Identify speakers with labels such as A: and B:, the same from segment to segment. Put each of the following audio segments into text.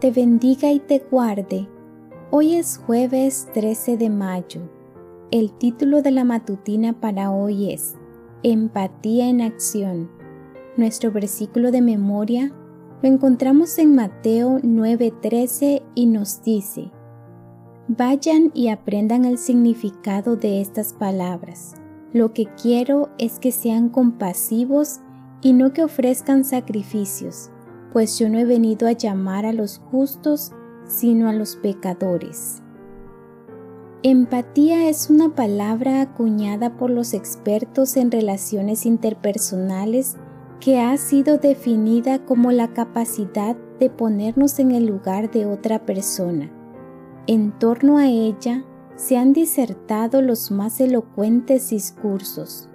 A: te bendiga y te guarde. Hoy es jueves 13 de mayo. El título de la matutina para hoy es Empatía en acción. Nuestro versículo de memoria lo encontramos en Mateo 9:13 y nos dice, Vayan y aprendan el significado de estas palabras. Lo que quiero es que sean compasivos y no que ofrezcan sacrificios pues yo no he venido a llamar a los justos, sino a los pecadores. Empatía es una palabra acuñada por los expertos en relaciones interpersonales que ha sido definida como la capacidad de ponernos en el lugar de otra persona. En torno a ella se han disertado los más elocuentes discursos,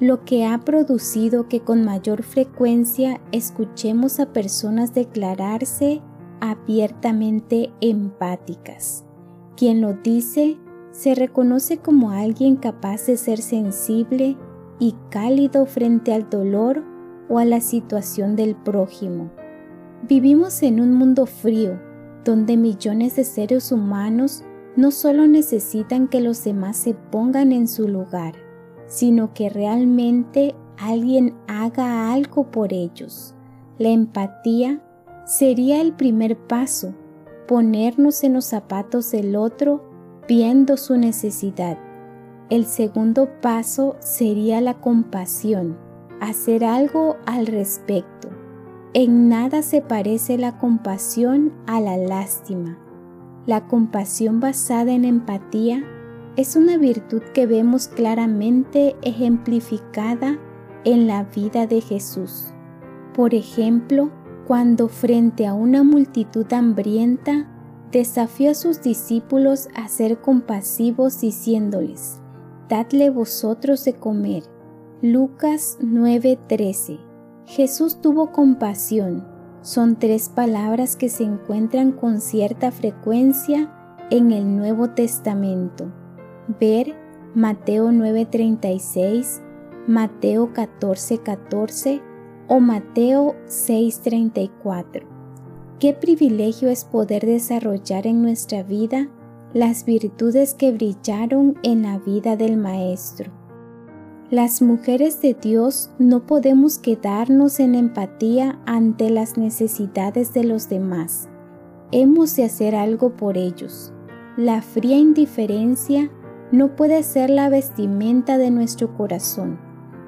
A: lo que ha producido que con mayor frecuencia escuchemos a personas declararse abiertamente empáticas. Quien lo dice se reconoce como alguien capaz de ser sensible y cálido frente al dolor o a la situación del prójimo. Vivimos en un mundo frío, donde millones de seres humanos no solo necesitan que los demás se pongan en su lugar, sino que realmente alguien haga algo por ellos. La empatía sería el primer paso, ponernos en los zapatos del otro viendo su necesidad. El segundo paso sería la compasión, hacer algo al respecto. En nada se parece la compasión a la lástima. La compasión basada en empatía es una virtud que vemos claramente ejemplificada en la vida de Jesús. Por ejemplo, cuando frente a una multitud hambrienta desafió a sus discípulos a ser compasivos diciéndoles, Dadle vosotros de comer. Lucas 9:13. Jesús tuvo compasión. Son tres palabras que se encuentran con cierta frecuencia en el Nuevo Testamento ver Mateo 9:36, Mateo 14:14 o Mateo 6:34. Qué privilegio es poder desarrollar en nuestra vida las virtudes que brillaron en la vida del Maestro. Las mujeres de Dios no podemos quedarnos en empatía ante las necesidades de los demás. Hemos de hacer algo por ellos. La fría indiferencia no puede ser la vestimenta de nuestro corazón.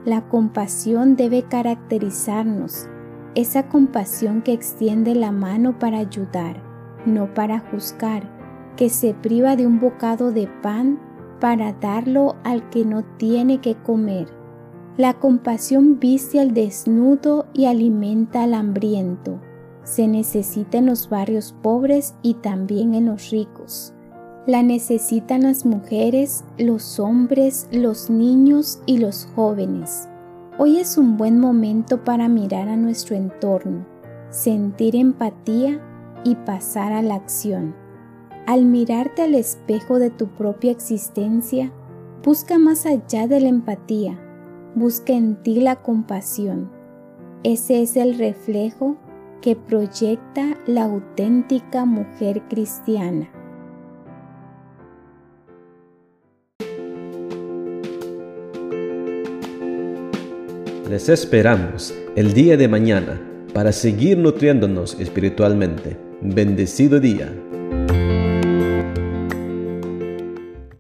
A: La compasión debe caracterizarnos, esa compasión que extiende la mano para ayudar, no para juzgar, que se priva de un bocado de pan para darlo al que no tiene que comer. La compasión viste al desnudo y alimenta al hambriento. Se necesita en los barrios pobres y también en los ricos. La necesitan las mujeres, los hombres, los niños y los jóvenes. Hoy es un buen momento para mirar a nuestro entorno, sentir empatía y pasar a la acción. Al mirarte al espejo de tu propia existencia, busca más allá de la empatía, busca en ti la compasión. Ese es el reflejo que proyecta la auténtica mujer cristiana.
B: Les esperamos el día de mañana para seguir nutriéndonos espiritualmente. Bendecido día.